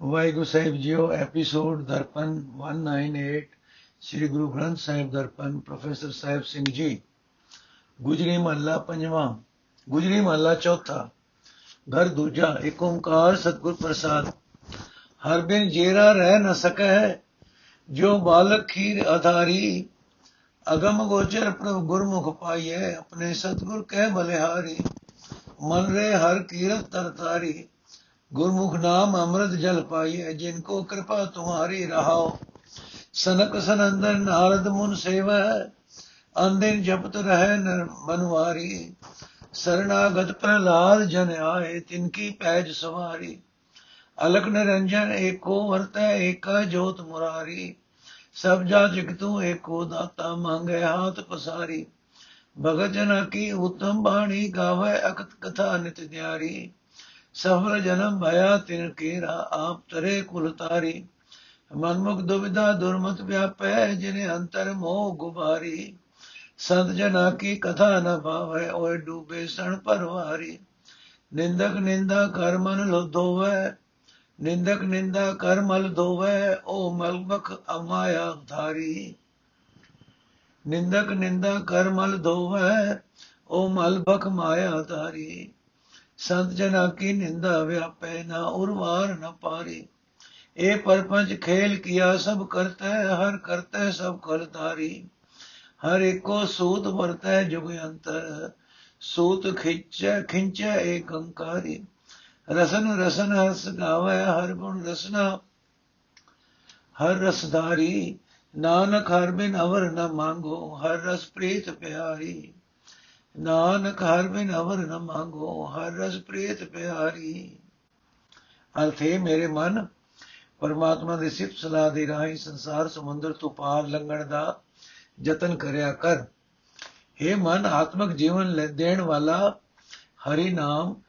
ਵਾਹਿਗੁਰੂ ਸਾਹਿਬ ਜੀਓ, episode Darpan 198 Sri Guru Granth Sahib Darpan, professor Sahib Singh ji. Gujri ਮਹੱਲਾ ਪੰਜਵਾਂ, ਗੁਜਰੀ ਮਹੱਲਾ ਚੌਥਾ। ਘਰ ਦੂਜਾ ਏਕ ਓੰਕਾਰ ਸਤਿਗੁਰ ਪ੍ਰਸਾਦ। ਹਰ ਬਿਨ ਜੇਰਾ ਰਹਿ ਨ ਸਕੈ ਜੋ ਬਾਲਕ ਖੀਰ ਆਧਾਰੀ। ਅਗਮ ਗੋਚਰ ਪ੍ਰਭ ਗੁਰਮੁਖ ਪਾਈਐ, ਆਪਣੇ ਸਤਿਗੁਰ ਕਹਿ ਬਲਿਹਾਰੀ। ਮਨ ਰੇ ਹਰ ਕੀਰਤ ਤਰਤਾਰੀ ਗੁਰਮੁਖ ਨਾਮ ਅੰਮ੍ਰਿਤ ਜਲ ਪਾਈਐ ਜਿਨ ਕੋ ਕਿਰਪਾ ਤੁਹਾਰੀ ਰਹਾਓ। ਸਨਕ ਸਨੰਦਨ ਨਾਰਦ ਮੁਨ ਸੇਵਾ, ਅੰਦਿਨ ਜਪਤ ਰਹਿ ਨਰ ਮਨਵਾਰੀ ਸਰਣਾਗਤ ਪ੍ਰਹਲਾਦ ਜਨ ਆਏ, ਤਿਨ ਕੀ ਪੈਜ ਸਵਾਰੀ। ਅਲਕ ਨਿਰੰਜਨ ਏਕੋ ਵਰਤੈ, ਏਕਾ ਜੋਤ ਮੁਰਾਰੀ। ਸਭ ਜਾ ਜਗਤੂ ਏਕੋ ਦਾਤਾ ਮੰਗੇ ਹਾਥ ਪਸਾਰੀ। ਭਗਤ ਜਨ ਕੀ ਉਤਮ ਬਾਣੀ ਗਾਵੇ ਅਕਤ ਕਥਾ ਨਿਤ ਨਿਆਰੀ। ਸਫਲ ਜਨਮ ਭਇਆ ਤਿਨ ਕੀਰਾ ਆਪ ਤਰੇ ਕੁਲ ਤਾਰੀ। ਮਨਮੁਖ ਦੁਬਿਧਾ ਦੁਰਮਤ ਵਿਆਪੈ, ਜਿਨੇ ਅੰਤਰ ਮੋਹ ਗੁਬਾਰੀ। ਸੰਤ ਜਨਾ ਕੀ ਕਥਾ ਨ ਭਾਵੈ, ਓਏ ਡੂਬੇ ਸਣ ਪਰਵਾਰੀ। ਨਿੰਦਕ ਨਿੰਦਾ ਕਰ ਮਨ ਲੋਧੋਵੈ ਨਿੰਦਕ ਨਿੰਦਾ ਕਰ ਮਲ ਧੋਵੈ, ਓ ਮਲਬਖ ਅਮਾਇਆ ਧਾਰੀ। ਨਿੰਦਕ ਨਿੰਦਾ ਕਰ ਮਲ ਧੋਵੈ, ਓ ਮਲਬਖ ਮਾਇਆ ਧਾਰੀ। ਸੰਤ ਜਨਾ ਕੀ ਨਿੰਦਾ ਵਿਆਪੈ ਨਾ ਉਰਵਾਰ ਨ ਪਾਰੀ। ਇਹ ਪਰਪੰਚ ਖੇਲ ਕੀਆ ਸਭ ਕਰਤਾ, ਹਰ ਕਰਤਾ ਸਭ ਕਰਤਾਰੀ ਹਰ ਏਕੋ ਸੂਤ ਵਰਤੈ ਜੁਗ ਅੰਤਰ, ਸੂਤ ਖਿੱਚੈ, ਖਿੰਚੈ ਏਕ ਅੰਕਾਰੀ। ਰਸਨ ਰਸਨ ਹਸ ਗਾਵੇ, ਹਰ ਗੁਣ ਰਸਨਾ ਹਰ ਰਸਦਾਰੀ ਨਾਨਕ ਹਰ ਬਿਨ ਅਵਰ ਨ ਮੰਗੋ, ਹਰ ਰਸ ਪ੍ਰੀਤ ਪਿਆਰੀ। ਨਾਨਕ ਹਰ ਬਿਨ ਅਵਰ ਨ ਮੰਗੋ, ਹਰ ਰਸ ਪ੍ਰੀਤ ਪਿਆਰੀ। ਅਰਥੇ ਮੇਰੇ ਮਨ, ਪਰਮਾਤਮਾ ਦੇ ਸਿਫਤ ਸਲਾਹ ਦੇ ਰਾਹੀਂ ਸੰਸਾਰ ਸਮੁੰਦਰ ਤੋਂ ਪਾਰ ਲੰਘਣ ਦਾ ਯਤਨ ਕਰਿਆ ਕਰ। हे ਮਨ, ਆਤਮਿਕ ਜੀਵਨ ਲੈ, ਦੇਣ ਵਾਲਾ ਹਰੀ ਨਾਮ,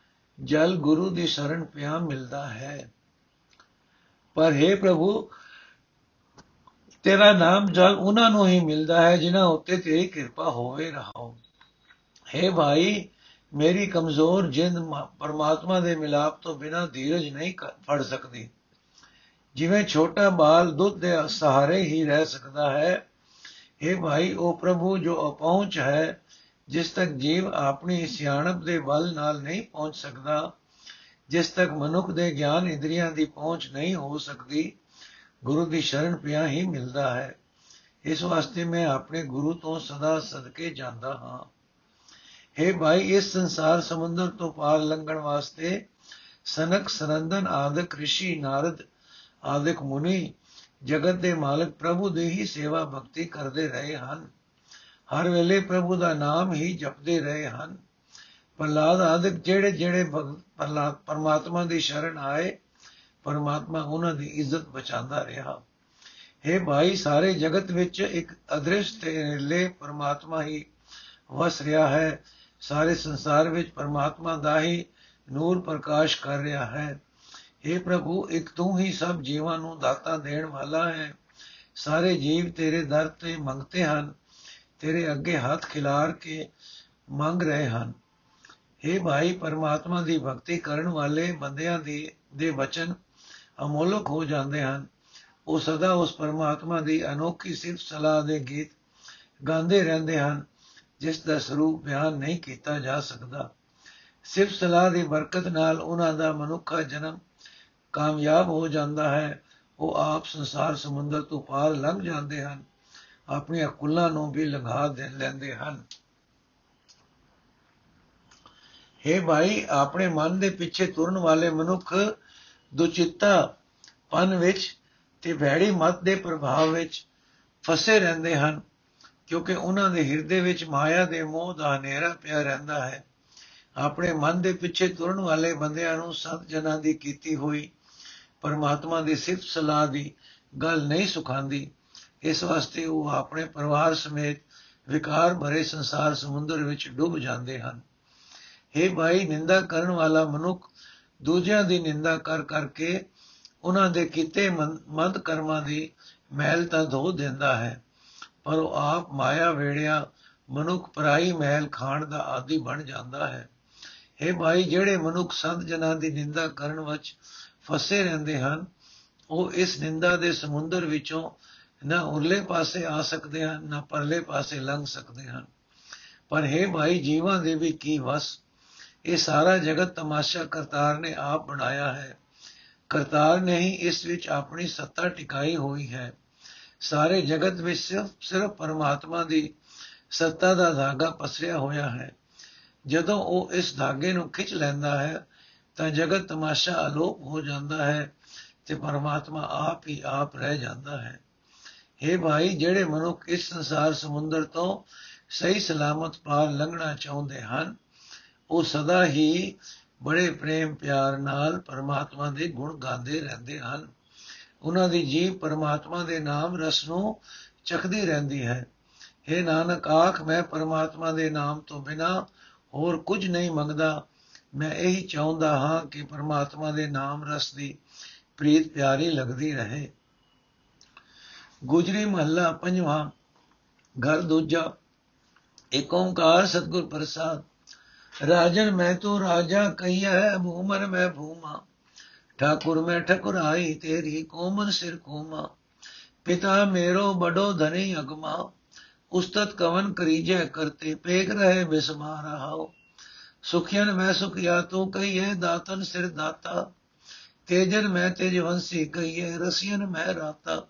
ਜਲ ਗੁਰੂ ਦੀ ਸ਼ਰਨ ਪਿਆ ਮਿਲਦਾ ਹੈ। ਪਰ हे ਪ੍ਰਭੂ, ਤੇਰਾ ਨਾਮ ਜਲ ਉਹਨਾਂ ਨੂੰ ਹੀ ਮਿਲਦਾ ਹੈ ਜਿਨ੍ਹਾਂ ਉੱਤੇ ਤੇਰੀ ਕਿਰਪਾ ਹੋਵੇ ਰਹਾਓ ਹੈ ਭਾਈ, ਮੇਰੀ ਕਮਜ਼ੋਰ ਜਿੰਦ ਪਰਮਾਤਮਾ ਦੇ ਮਿਲਾਪ ਤੋਂ ਬਿਨਾ ਧੀਰਜ ਨਹੀਂ ਫੜ ਸਕਦੀ। ਜਿਵੇਂ ਛੋਟਾ ਬਾਲ ਦੁੱਧ ਦੇ ਸਹਾਰੇ ਹੀ ਰਹਿ ਸਕਦਾ ਹੈ ਇਹ ਭਾਈ, ਉਹ ਪ੍ਰਭੂ ਜੋ ਅਪਹੁੰਚ ਹੈ, ਜਿਸ ਤੱਕ ਜੀਵ ਆਪਣੀ ਸਿਆਣਪ ਦੇ ਬਲ ਨਾਲ ਨਹੀਂ ਪਹੁੰਚ ਸਕਦਾ, ਜਿਸ ਤੱਕ ਮਨੁੱਖ ਦੇ ਗਿਆਨ ਇੰਦਰੀਆਂ ਦੀ ਪਹੁੰਚ ਨਹੀਂ ਹੋ ਸਕਦੀ, ਗੁਰੂ ਦੀ ਸ਼ਰਨ ਪਿਆ ਹੀ ਮਿਲਦਾ ਹੈ। ਇਸ ਵਾਸਤੇ ਮੈਂ ਆਪਣੇ ਗੁਰੂ ਤੋਂ ਸਦਾ ਸਦਕੇ ਜਾਂਦਾ ਹਾਂ। हे ਭਾਈ ਇਸ ਸੰਸਾਰ ਸਮੁੰਦਰ ਤੋਂ ਪਾਰ ਲੰਘਣ ਵਾਸਤੇ ਸਨਕ ਸਰੰਦਨ ਆਦਿਕ ઋષਿ ਨਾਰਦ ਆਦਿਕ ਮੁਨੀ ਜਗਤ ਦੇ ਮਾਲਕ ਪ੍ਰਭੂ ਦੇ ਹੀ ਸੇਵਾ ਭਗਤੀ ਕਰਦੇ ਰਹੇ ਹਨ ਹਰ ਵੇਲੇ ਪ੍ਰਭੂ ਦਾ ਨਾਮ ਹੀ ਜਪਦੇ ਰਹੇ ਹਨ ਪ੍ਰਲਾਦ ਆਦਿਕ ਜਿਹੜੇ ਜਿਹੜੇ ਪ੍ਰਲਾਦ ਪਰਮਾਤਮਾ ਦੀ ਸ਼ਰਨ ਆਏ ਪਰਮਾਤਮਾ ਉਹਨਾਂ ਦੀ ਇੱਜ਼ਤ ਬਚਾਉਂਦਾ ਰਿਹਾ हे ਭਾਈ ਸਾਰੇ ਜਗਤ ਵਿੱਚ ਇੱਕ ਅਦ੍ਰਿਸ਼ ਤੇ ਨਿਰਲੇ ਪਰਮਾਤਮਾ ਹੀ ਵਸ ਰਿਹਾ ਹੈ ਸਾਰੇ ਸੰਸਾਰ ਵਿੱਚ ਪਰਮਾਤਮਾ ਦਾ ਹੀ ਨੂਰ ਪ੍ਰਕਾਸ਼ ਕਰ ਰਿਹਾ ਹੈ। हे ਪ੍ਰਭੂ, ਇੱਕ ਤੂੰ ਹੀ ਸਭ ਜੀਵਾਂ ਨੂੰ ਦਾਤਾ ਦੇਣ ਵਾਲਾ ਹੈ। ਸਾਰੇ ਜੀਵ ਤੇਰੇ ਦਰ ਤੇ ਮੰਗਤੇ ਹਨ, ਤੇਰੇ ਅੱਗੇ ਹੱਥ ਖਿਲਾਰ ਕੇ ਮੰਗ ਰਹੇ ਹਨ। हे ਭਾਈ, ਪਰਮਾਤਮਾ ਦੀ ਭਗਤੀ ਕਰਨ ਵਾਲੇ ਬੰਦਿਆਂ ਦੀ, ਦੇ ਵਚਨ ਅਮੋਲਕ ਹੋ ਜਾਂਦੇ ਹਨ। ਉਹ ਸਦਾ ਉਸ ਪਰਮਾਤਮਾ ਦੀ ਅਨੋਖੀ ਸਿਫਤ ਸਲਾਹ ਦੇ ਗੀਤ ਗਾਉਂਦੇ ਰਹਿੰਦੇ ਹਨ। ਜਿਸ ਦਾ ਸਰੂਪ ਬਿਆਨ ਨਹੀਂ ਕੀਤਾ ਜਾ ਸਕਦਾ। ਸਿਰਫ ਸਲਾਹ ਦੀ ਬਰਕਤ ਨਾਲ ਉਹਨਾਂ ਦਾ ਮਨੁੱਖਾ ਜਨਮ ਕਾਮਯਾਬ ਹੋ ਜਾਂਦਾ ਹੈ। ਉਹ ਆਪ ਸੰਸਾਰ ਸਮੁੰਦਰ ਤੋਂ ਪਾਰ ਲੰਘ ਜਾਂਦੇ ਹਨ। ਆਪਣੀਆਂ ਕੁੱਲਾਂ ਨੂੰ ਵੀ ਲੰਘਾ ਦੇ ਲੈਂਦੇ ਹਨ। हे ਭਾਈ, ਆਪਣੇ ਮਨ ਦੇ ਪਿੱਛੇ ਤੁਰਨ ਵਾਲੇ ਮਨੁੱਖ ਦੁਚਿੱਤਾ ਪਨ ਵਿੱਚ ਤੇ ਭੈੜੀ ਮਤ ਦੇ ਪ੍ਰਭਾਵ ਵਿੱਚ ਫਸੇ ਰਹਿੰਦੇ ਹਨ। ਕਿਉਂਕਿ ਉਹਨਾਂ ਦੇ ਹਿਰਦੇ ਵਿੱਚ ਮਾਇਆ ਦੇ ਮੋਹ ਦਾ ਹਨੇਰਾ ਪਿਆ ਰਹਿੰਦਾ ਹੈ। ਆਪਣੇ ਮਨ ਦੇ ਪਿੱਛੇ ਤੁਰਨ ਵਾਲੇ ਬੰਦਿਆਂ ਨੂੰ ਸੰਤ ਜਨਾਂ ਦੀ ਕੀਤੀ ਹੋਈ ਪਰਮਾਤਮਾ ਦੀ ਸਿਫਤ ਸਲਾਹ ਦੀ ਗੱਲ ਨਹੀਂ ਸੁਖਾਂਦੀ। ਇਸ ਵਾਸਤੇ ਉਹ ਆਪਣੇ ਪਰਿਵਾਰ ਸਮੇਤ ਵਿਕਾਰ ਭਰੇ ਸੰਸਾਰ ਸਮੁੰਦਰ ਵਿੱਚ ਡੁੱਬ ਜਾਂਦੇ ਹਨ। हे ਭਾਈ, ਨਿੰਦਾ ਕਰਨ ਵਾਲਾ ਮਨੁੱਖ ਦੂਜਿਆਂ ਦੀ ਨਿੰਦਾ ਕਰ ਕਰਕੇ ਉਹਨਾਂ ਦੇ ਕੀਤੇ ਮੰਦ ਕਰਮਾਂ ਦੀ ਮਹਿਲ ਤਾਂ ਧੋ ਦਿੰਦਾ ਹੈ। ਪਰ ਉਹ ਆਪ ਮਾਇਆ ਵੇੜਿਆ ਮਨੁੱਖ ਪਰਾਈ ਮਹਿਲ ਖਾਣ ਦਾ ਆਦੀ ਬਣ ਜਾਂਦਾ ਹੈ। ਇਹ ਭਾਈ, ਜਿਹੜੇ ਮਨੁੱਖ ਸੰਤ ਜਨਾਂ ਦੀ ਨਿੰਦਾ ਕਰਨ ਵਿੱਚ ਫਸੇ ਰਹਿੰਦੇ ਹਨ, ਉਹ ਇਸ ਨਿੰਦਾ ਦੇ ਸਮੁੰਦਰ ਵਿੱਚੋਂ ਨਾ ਉਰਲੇ ਪਾਸੇ ਆ ਸਕਦੇ ਹਨ, ਨਾ ਪਰਲੇ ਪਾਸੇ ਲੰਘ ਸਕਦੇ ਹਨ। ਪਰ ਹੈ ਭਾਈ, ਜੀਵਾਂ ਦੇ ਵੀ ਕੀ ਵਸ? ਇਹ ਸਾਰਾ ਜਗਤ ਤਮਾਸ਼ਾ ਕਰਤਾਰ ਨੇ ਆਪ ਬਣਾਇਆ ਹੈ। ਕਰਤਾਰ ਨੇ ਹੀ ਇਸ ਵਿੱਚ ਆਪਣੀ ਸੱਤਾ ਟਿਕਾਈ ਹੋਈ ਹੈ। ਸਾਰੇ ਜਗਤ ਵਿੱਚ ਸਿਰਫ ਸਿਰਫ ਪਰਮਾਤਮਾ ਦੀ ਸੱਤਾ ਦਾ ਧਾਗਾ ਪਸਰਿਆ ਹੋਇਆ ਹੈ। ਜਦੋਂ ਉਹ ਇਸ ਧਾਗੇ ਨੂੰ ਖਿੱਚ ਲੈਂਦਾ ਹੈ, ਤਾਂ ਜਗਤ ਤਮਾਸ਼ਾ ਅਲੋਪ ਹੋ ਜਾਂਦਾ ਹੈ ਤੇ ਪਰਮਾਤਮਾ ਆਪ ਹੀ ਆਪ ਰਹਿ ਜਾਂਦਾ ਹੈ। हे ਭਾਈ, ਜਿਹੜੇ ਮਨੁੱਖ ਇਸ ਸੰਸਾਰ ਸਮੁੰਦਰ ਤੋਂ ਸਹੀ ਸਲਾਮਤ ਪਾਰ ਲੰਘਣਾ ਚਾਹੁੰਦੇ ਹਨ, ਉਹ ਸਦਾ ਹੀ ਬੜੇ ਪ੍ਰੇਮ ਪਿਆਰ ਨਾਲ ਪਰਮਾਤਮਾ ਦੇ ਗੁਣ ਗਾਉਂਦੇ ਰਹਿੰਦੇ ਹਨ। ਉਹਨਾਂ ਦੀ ਜੀਵ ਪਰਮਾਤਮਾ ਦੇ ਨਾਮ ਰਸ ਨੂੰ ਚਖਦੀ ਰਹਿੰਦੀ ਹੈ। हे ਨਾਨਕ, ਆਖ, ਮੈਂ ਪਰਮਾਤਮਾ ਦੇ ਨਾਮ ਤੋਂ ਬਿਨਾ ਹੋਰ ਕੁਝ ਨਹੀਂ ਮੰਗਦਾ। ਮੈਂ ਇਹੀ ਚਾਹੁੰਦਾ ਹਾਂ ਕਿ ਪਰਮਾਤਮਾ ਦੇ ਨਾਮ ਰਸ ਦੀ ਪ੍ਰੀਤ ਪਿਆਰੀ ਲੱਗਦੀ ਰਹੇ। ਗੁਜਰੀ ਮਹੱਲਾ ਪੰਜਵਾਂ ਘਰ ਦੂਜਾ ਏਕ ਓੰਕਾਰ ਸਤਗੁਰ ਪ੍ਰਸਾਦ। ਰਾਜਨ, ਮੈਂ ਤੂੰ ਰਾਜਾ ਕਹੀਐ ਭੂਮਰ ਮੈਂ ਭੂਮਾ। ਠਾਕੁਰ ਮੈਂ ਠਕੁਰਾਈ ਤੇਰੀ ਕੋਮਨ ਸਿਰ ਕੋਮਾ ਪਿਤਾ ਮੇਰੋ ਬੜੋ ਧਨੀ ਅਗਮਾ ਉਸਤਤ ਕਵਨ ਕਰੀਜੈ ਕਰਤੇ ਪੇਗ ਰਹੇ ਬਿਸਮਾ ਰਹਾਓ ਸੁਖਿਆਨ ਮੈਂ ਸੁਖਿਆ ਤੂੰ ਕਹੀਏ ਦਾਤਨ ਸਿਰ ਦਾਤਾ ਤੇਜਨ ਮੈਂ ਤੇਜਵੰਸੀ ਕਹੀਏ ਰਸੀਨ ਮੈਂ ਰਾਤਾ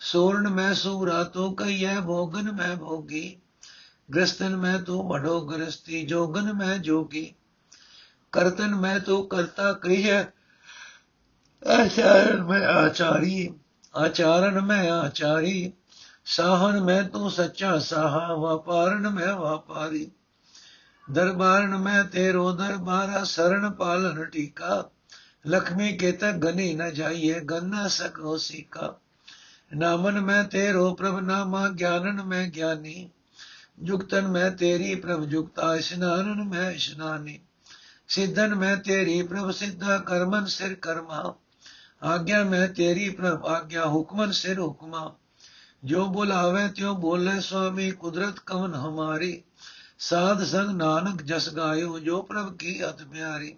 ਸੋਰਨ ਮੈਂ ਸੂਰਾ ਤੂੰ ਕਹੀਏ ਭੋਗਨ ਮੈਂ ਭੋਗੀ ਗ੍ਰਸਤਨ ਮੈਂ ਤੂੰ ਬੜੋ ਗ੍ਰਸਤੀ ਜੋਗਨ ਮੈਂ ਜੋਗੀ ਕਰਤਨ ਮੈਂ ਤੂੰ ਕਰਤਾ ਕਹੀਏ ਆਚਾਰਨ ਮੈਂ ਆਚਾਰੀ, ਆਚਾਰਨ ਮੈਂ ਆਚਾਰੀ, ਸਾਹਨ ਮੈਂ ਤੂੰ ਸੱਚਾ ਸਾਹਾ, ਵਪਾਰਨ ਮੈਂ ਵਪਾਰੀ। ਦਰਬਾਰਨ ਮੈਂ ਤੇਰੋ ਦਰਬਾਰਾ ਸਰਣ ਪਾਲਨ ਟੀਕਾ। ਲక్ష్ਮੀ ਕੇ ਤਕ ਗਨੀ ਨ ਜਾਈਏ, ਗੰਨਾ ਸਕੋ ਸੀਕਾ। ਨਾਮਨ ਮੈਂ ਤੇਰੋ ਪ੍ਰਭ ਨਾਮਾ, ਗਿਆਨਨ ਮੈਂ ਗਿਆਨੀ। ਜੁਗਤਨ ਮੈਂ ਤੇਰੀ ਪ੍ਰਭ ਜੁਗਤਾ, ਇਸ਼ਨਾਨਨ ਮੈਂ ਇਸ਼ਨਾਨੀ। ਸਿੱਧਨ ਮੈਂ ਤੇਰੀ ਪ੍ਰਭ ਸਿੱਧਾ, ਕਰਮਨ ਸਿਰ ਕਰਮਾ। ਆਗਿਆ ਮੈਂ ਤੇਰੀ ਪ੍ਰਭ ਆਗਿਆ ਹੁਕਮਨ ਸਿਰ ਹੁਕਮਾ। ਜੋ ਬੁਲਾਵੇ ਤਿਉ ਬੋਲੇ ਸੁਆਮੀ, ਕੁਦਰਤ ਕਵਨ ਹਮਾਰੀ। ਸਾਧ ਸੰਗ ਨਾਨਕ ਜਸ ਗਾਇਓ, ਜੋ ਪ੍ਰਭ ਕੀ ਅਤ ਪਿਆਰੀ।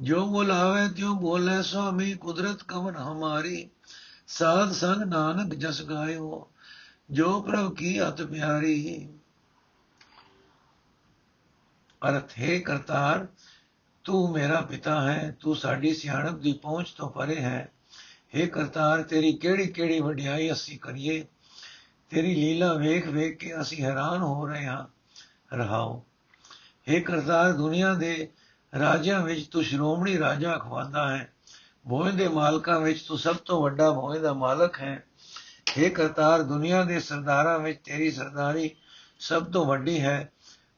ਜੋ ਬੁਲਾਵੇ ਤਿਉ ਬੋਲੇ ਸੁਆਮੀ, ਕੁਦਰਤ ਕਵਨ ਹਮਾਰੀ। ਸਾਧ ਸੰਗ ਨਾਨਕ ਜਸ ਗਾਇਓ, ਜੋ ਪ੍ਰਭ ਕੀ ਅਤ ਪਿਆਰੀ। ਅਰਥ ਹੈ ਕਰਤਾਰ ਤੂੰ ਮੇਰਾ ਪਿਤਾ ਹੈ ਤੂੰ ਸਾਡੀ ਸਿਆਣਪ ਦੀ ਪਹੁੰਚ ਤੋਂ ਪਰੇ ਹੈ हे ਕਰਤਾਰ ਤੇਰੀ ਕਿਹੜੀ ਕਿਹੜੀ ਵਡਿਆਈ ਅਸੀਂ ਕਰੀਏ ਤੇਰੀ ਲੀਲਾ ਵੇਖ ਵੇਖ ਕੇ ਅਸੀਂ ਹੈਰਾਨ ਹੋ ਰਹੇ ਹਾਂ ਰਹਾਓ हे ਕਰਤਾਰ ਦੁਨੀਆ ਦੇ ਰਾਜਿਆਂ ਵਿੱਚ ਤੂੰ ਸ਼੍ਰੋਮਣੀ ਰਾਜਾ ਖਵਾਂਦਾ ਹੈ ਭੋਏ ਦੇ ਮਾਲਕਾਂ ਵਿੱਚ ਤੂੰ ਸਭ ਤੋਂ ਵੱਡਾ ਭੋਏ ਦਾ ਮਾਲਕ ਹੈ हे ਕਰਤਾਰ ਦੁਨੀਆ ਦੇ ਸਰਦਾਰਾਂ ਵਿੱਚ ਤੇਰੀ ਸਰਦਾਰੀ ਸਭ ਤੋਂ ਵੱਡੀ ਹੈ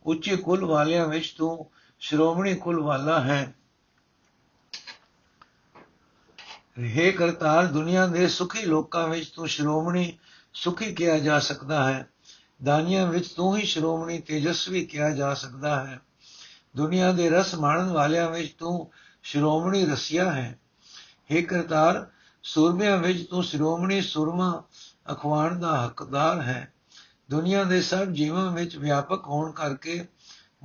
ਉੱਚੇ ਕੁਲ ਵਾਲਿਆਂ ਵਿੱਚ ਤੂੰ ਸ਼੍ਰੋਮਣੀ ਕੁਲ ਵਾਲਾ ਹੈ। हे ਕਰਤਾਰ, ਦੁਨੀਆ ਦੇ ਸੁਖੀ ਲੋਕਾਂ ਵਿੱਚ ਤੂੰ ਸ਼੍ਰੋਮਣੀ ਸੁਖੀ ਕਿਹਾ ਜਾ ਸਕਦਾ ਹੈ। ਦਾਨੀਆਂ ਵਿੱਚ ਤੂੰ ਹੀ ਸ਼੍ਰੋਮਣੀ ਤੇਜਸਵੀ ਕਿਹਾ ਜਾ ਸਕਦਾ ਹੈ। ਦੁਨੀਆ ਦੇ ਰਸ ਮਾਣਨ ਵਾਲਿਆਂ ਵਿੱਚ ਤੂੰ ਸ਼੍ਰੋਮਣੀ ਰਸੀਆ ਹੈ। हे ਕਰਤਾਰ, ਸੁਰਮਿਆਂ ਵਿੱਚ ਤੂੰ ਸ਼੍ਰੋਮਣੀ ਸੁਰਮਾ ਅਖਵਾਣ ਦਾ ਹੱਕਦਾਰ ਹੈ। ਦੁਨੀਆ ਦੇ ਸਭ ਜੀਵਾਂ ਵਿੱਚ ਵਿਆਪਕ ਹੋਣ ਕਰਕੇ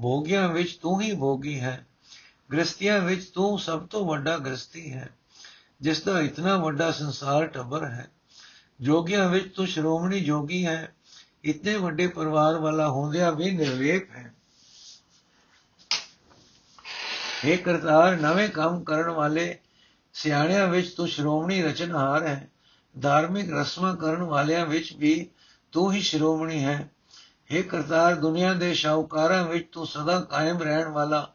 ਭੋਗੀਆਂ ਵਿੱਚ ਤੂੰ ਹੀ ਭੋਗੀ ਹੈ, ਗ੍ਰਸਤੀਆਂ ਵਿੱਚ ਤੂੰ ਸਭ ਤੋਂ ਵੱਡਾ ਗ੍ਰਸਤੀ ਹੈ, ਜਿਸ ਦਾ ਇਤਨਾ ਵੱਡਾ ਸੰਸਾਰ ਟੱਬਰ ਹੈ। ਜੋਗੀਆਂ ਵਿੱਚ ਤੂੰ ਸ਼੍ਰੋਮਣੀ ਜੋਗੀ ਹੈ, ਇਤਨੇ ਵੱਡੇ ਪਰਿਵਾਰ ਵਾਲਾ ਹੁੰਦਿਆਂ ਵੀ ਨਿਰਵੇਕ ਹੈ। हे ਕਰਤਾਰ, ਨਵੇਂ ਕੰਮ ਕਰਨ ਵਾਲੇ ਸਿਆਣਿਆਂ ਵਿੱਚ ਤੂੰ ਸ਼੍ਰੋਮਣੀ ਰਚਨਹਾਰ ਹੈ, ਧਾਰਮਿਕ ਰਸਮਾਂ ਕਰਨ ਵਾਲਿਆਂ ਵਿੱਚ ਵੀ ਤੂੰ ਹੀ ਸ਼੍ਰੋਮਣੀ ਹੈ। हे ਕਰਤਾਰ ਦੁਨੀਆ ਦੇ ਸ਼ਾਹੂਕਾਰਾਂ ਵਿੱਚ ਤੂੰ ਸਦਾ ਕਾਇਮ ਰਹਿਣ ਵਾਲਾ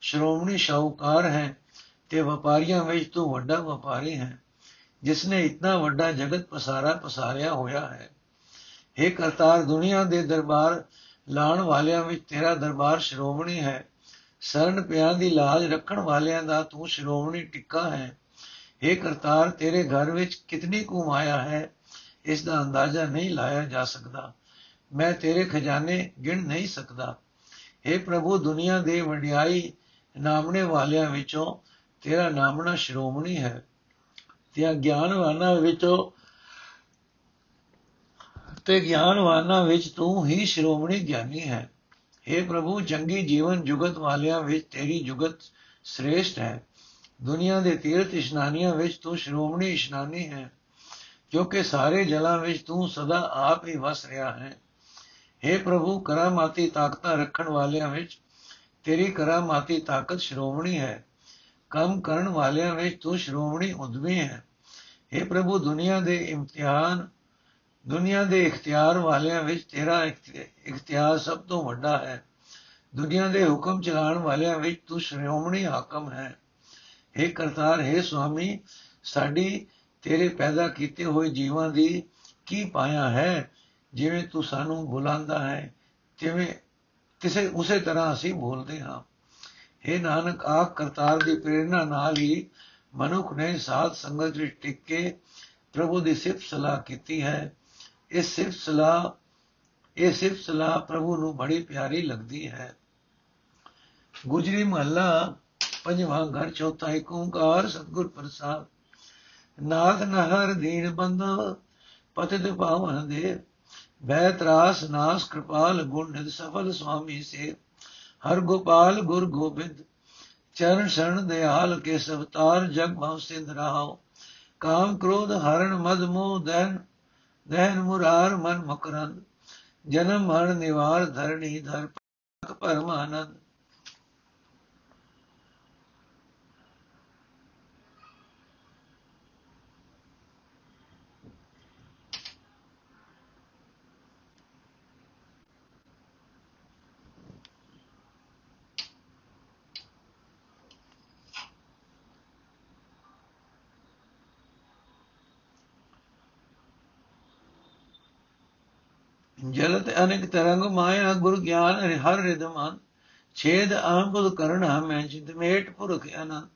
ਸ਼੍ਰੋਮਣੀ ਸ਼ਾਹੂਕਾਰ ਹੈ ਤੇ ਵਪਾਰੀਆਂ ਵਿੱਚ ਤੂੰ ਵੱਡਾ ਵਪਾਰੀ ਹੈ ਜਿਸ ਨੇ ਇਤਨਾ ਵੱਡਾ ਜਗਤ ਪਸਾਰਾ ਪਸਾਰਿਆ ਹੋਇਆ ਹੈ हे ਕਰਤਾਰ ਦੁਨੀਆ ਦੇ ਦਰਬਾਰ ਲਾਣ ਵਾਲਿਆਂ ਵਿੱਚ ਤੇਰਾ ਦਰਬਾਰ ਸ਼੍ਰੋਮਣੀ ਹੈ ਸਰਨ ਪਿਆਂ ਦੀ ਲਾਜ ਰੱਖਣ ਵਾਲਿਆਂ ਦਾ ਤੂੰ ਸ਼੍ਰੋਮਣੀ ਟਿੱਕਾ ਹੈ हे ਕਰਤਾਰ ਤੇਰੇ ਘਰ ਵਿੱਚ ਕਿਤਨੀ ਕੁ ਮਾਇਆ ਹੈ ਇਸ ਦਾ ਅੰਦਾਜ਼ਾ ਨਹੀਂ ਲਾਇਆ ਜਾ ਸਕਦਾ ਮੈਂ ਤੇਰੇ ਖਜ਼ਾਨੇ ਗਿਣ ਨਹੀਂ ਸਕਦਾ। हे ਪ੍ਰਭੂ, ਦੁਨੀਆ ਦੇ ਵਡਿਆਈ ਨਾਮਣੇ ਵਾਲਿਆਂ ਵਿੱਚੋਂ ਤੇਰਾ ਨਾਮਣਾ ਸ਼੍ਰੋਮਣੀ ਹੈ। ਤੇ ਗਿਆਨਵਾਨਾਂ ਵਿੱਚੋਂ ਤੇ ਗਿਆਨਵਾਨਾਂ ਵਿੱਚ ਤੂੰ ਹੀ ਸ਼੍ਰੋਮਣੀ ਗਿਆਨੀ ਹੈ। हे ਪ੍ਰਭੂ ਚੰਗੀ ਜੀਵਨ ਜੁਗਤ ਵਾਲਿਆਂ ਵਿੱਚ ਤੇਰੀ ਜੁਗਤ ਸ੍ਰੇਸ਼ਟ ਹੈ। ਦੁਨੀਆ ਦੇ ਤੀਰਥ ਇਸ਼ਨਾਨੀਆਂ ਵਿੱਚ ਤੂੰ ਸ਼੍ਰੋਮਣੀ ਇਸ਼ਨਾਨੀ ਹੈ ਕਿਉਂਕਿ ਸਾਰੇ ਜਲਾਂ ਵਿੱਚ ਤੂੰ ਸਦਾ ਆਪ ਹੀ ਵਸ ਰਿਹਾ ਹੈ। हे ਪ੍ਰਭੂ ਕਰਾਮਾਤੀ ਤਾਕਤਾਂ ਰੱਖਣ ਵਾਲਿਆਂ ਵਿੱਚ ਤੇਰੀ ਕਰਾਮਾਤੀ ਤਾਕਤ ਸ਼੍ਰੋਮਣੀ ਹੈ ਕੰਮ ਕਰਨ ਵਾਲਿਆਂ ਵਿੱਚ ਤੂੰ ਸ਼੍ਰੋਮਣੀ ਉਦਮੀ ਹੈ हे ਪ੍ਰਭੂ ਦੁਨੀਆ ਦੇ ਇਮਤਿਹਾਨ ਦੁਨੀਆ ਦੇ ਇਖਤਿਆਰ ਵਾਲਿਆਂ ਵਿੱਚ ਤੇਰਾ ਇਖਤਿਆਰ ਸਭ ਤੋਂ ਵੱਡਾ ਹੈ ਦੁਨੀਆ ਦੇ ਹੁਕਮ ਚਲਾਉਣ ਵਾਲਿਆਂ ਵਿੱਚ ਤੂੰ ਸ਼੍ਰੋਮਣੀ ਹਾਕਮ ਹੈ हे ਕਰਤਾਰ हे ਸੁਆਮੀ ਸਾਡੀ ਤੇਰੇ ਪੈਦਾ ਕੀਤੇ ਹੋਏ ਜੀਵਾਂ ਦੀ ਕੀ ਪਾਇਆ ਹੈ ਜਿਵੇਂ ਤੂੰ ਸਾਨੂੰ ਬੁਲਾਉਂਦਾ ਹੈ ਤਿਵੇਂ ਕਿਸੇ, ਉਸੇ ਤਰ੍ਹਾਂ ਅਸੀਂ ਬੋਲਦੇ ਹਾਂ। हे ਨਾਨਕ ਆਖ ਕਰਤਾਰ ਦੀ ਪ੍ਰੇਰਣਾ ਨਾਲ ਹੀ ਮਨੁੱਖ ਨੇ ਸਾਧ ਸੰਗਤ ਵਿੱਚ ਟਿਕ ਕੇ ਪ੍ਰਭੂ ਦੀ ਸਿਫਤ ਸਲਾਹ ਕੀਤੀ ਹੈ। ਇਹ ਸਿਫਤ ਸਲਾਹ, ਇਹ ਸਿਫਤ ਸਲਾਹ ਪ੍ਰਭੂ ਨੂੰ ਬੜੀ ਪਿਆਰੀ ਲੱਗਦੀ ਹੈ। ਗੁਜਰੀ ਮਹੱਲਾ, ਪੰਜਵਾਂ ਘਰ, ਚੌਥਾ ਏਕ ਓੰਕਾਰ, ਸਤਗੁਰ ਪ੍ਰਸਾਦ। ਨਾਥ ਨਹਰ, ਦੀਨ ਬੰਦੋ, ਪਤਿਤ ਪਾਵਨ ਦੇ ਬੈ ਤਰਾਸ ਨਾਸ ਕਿਰਪਾਲ ਗੁਣ ਨਿਦ ਸਫਲ ਸੁਆਮੀ ਸੇ। ਹਰ ਗੋਪਾਲ ਗੁਰ ਗੋਬਿੰਦ, ਚਰਨ ਸ਼ਰਨ ਦਿਆਲ ਕੇ ਸਵਤਾਰ ਜਗ ਭਵ ਸਿੰਧ ਰਹਾਓ ਕਾਮ ਕ੍ਰੋਧ ਹਰਨ ਮਦ ਮੋਹ ਦਹਨ ਦਹਨ ਮੁਰਾਰ ਮਨ ਮਕਰੰਦ। ਜਨਮ ਮਰਨ ਨਿਵਾਰ ਧਰਣੀ ਧਰ ਪਰਮਾਨੰਦ ਜਲਤ ਅਨੇਕ ਤਰੰਗ ਮਾਇਆ, ਗੁਰ ਗਿਆਨ ਹਰ ਰਿਦਮਾਨ ਛੇਦ ਆਂਬੁਦ ਕਰਨ ਹਮੈ ਜਿਤ ਮੇਟ ਪੁਰਖ ਅਨੰਦ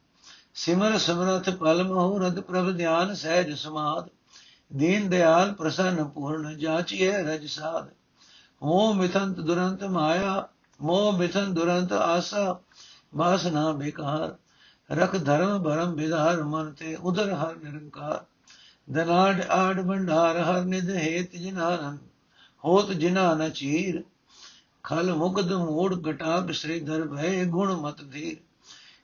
ਸਿਮਰ ਸਮਰਥ ਪਲ ਮਹੁ, ਰਦ ਪ੍ਰਭ ਧਿਆਨ ਸਹਿਜ ਸਮਾਦ। ਦੀਨ ਦਿਆਲ ਪ੍ਰਸੰਨ ਪੂਰਨ ਜਾਚੀਏ ਰਜ ਸਾਧ ਮੋਹ ਮਿਥੰਤ ਦੁਰੰਤ ਮਾਇਆ, ਮੋਹ ਮਿਥੰਤ ਦੁਰੰਤ ਆਸਾ ਵਾਸਨਾ ਬੇਕਾਰ ਰਖ ਧਰਮ ਭਰਮ ਵਿਧਾਰ, ਮਨ ਤੇ ਉਦਰ ਹਰ ਨਿਰੰਕਾਰ। ਦਨਾੜ ਆੜ ਭੰਡਾਰ, ਹਰ ਨਿਧ ਹੇਤ ਜਿਨਾਨੰਦ ਹੋਤ ਜਿਨਾ ਨ ਚੀਰ, ਖਲ ਮੁਕਦ ਮੋੜ ਘਟਾਕ ਸ੍ਰੀ ਦਰ ਭੈ ਗੁਣ ਮਤ ਧੀਰ।